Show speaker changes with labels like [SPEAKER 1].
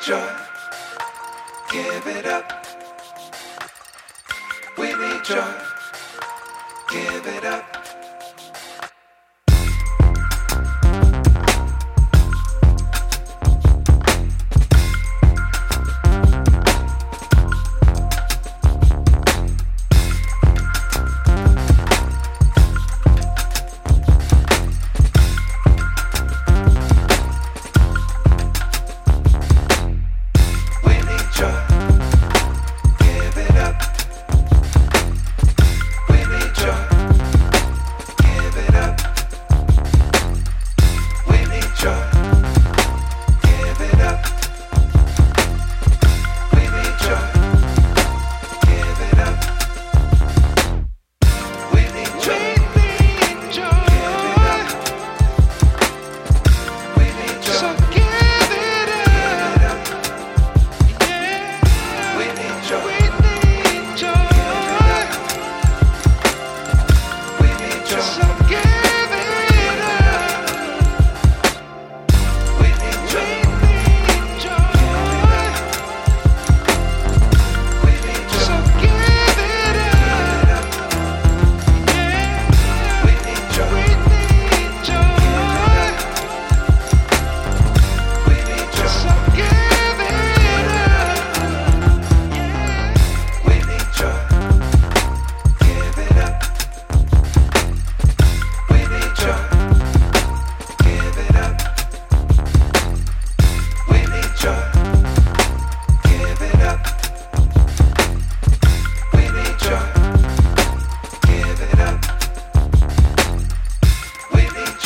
[SPEAKER 1] joy. Give it up. We need joy. Give it up.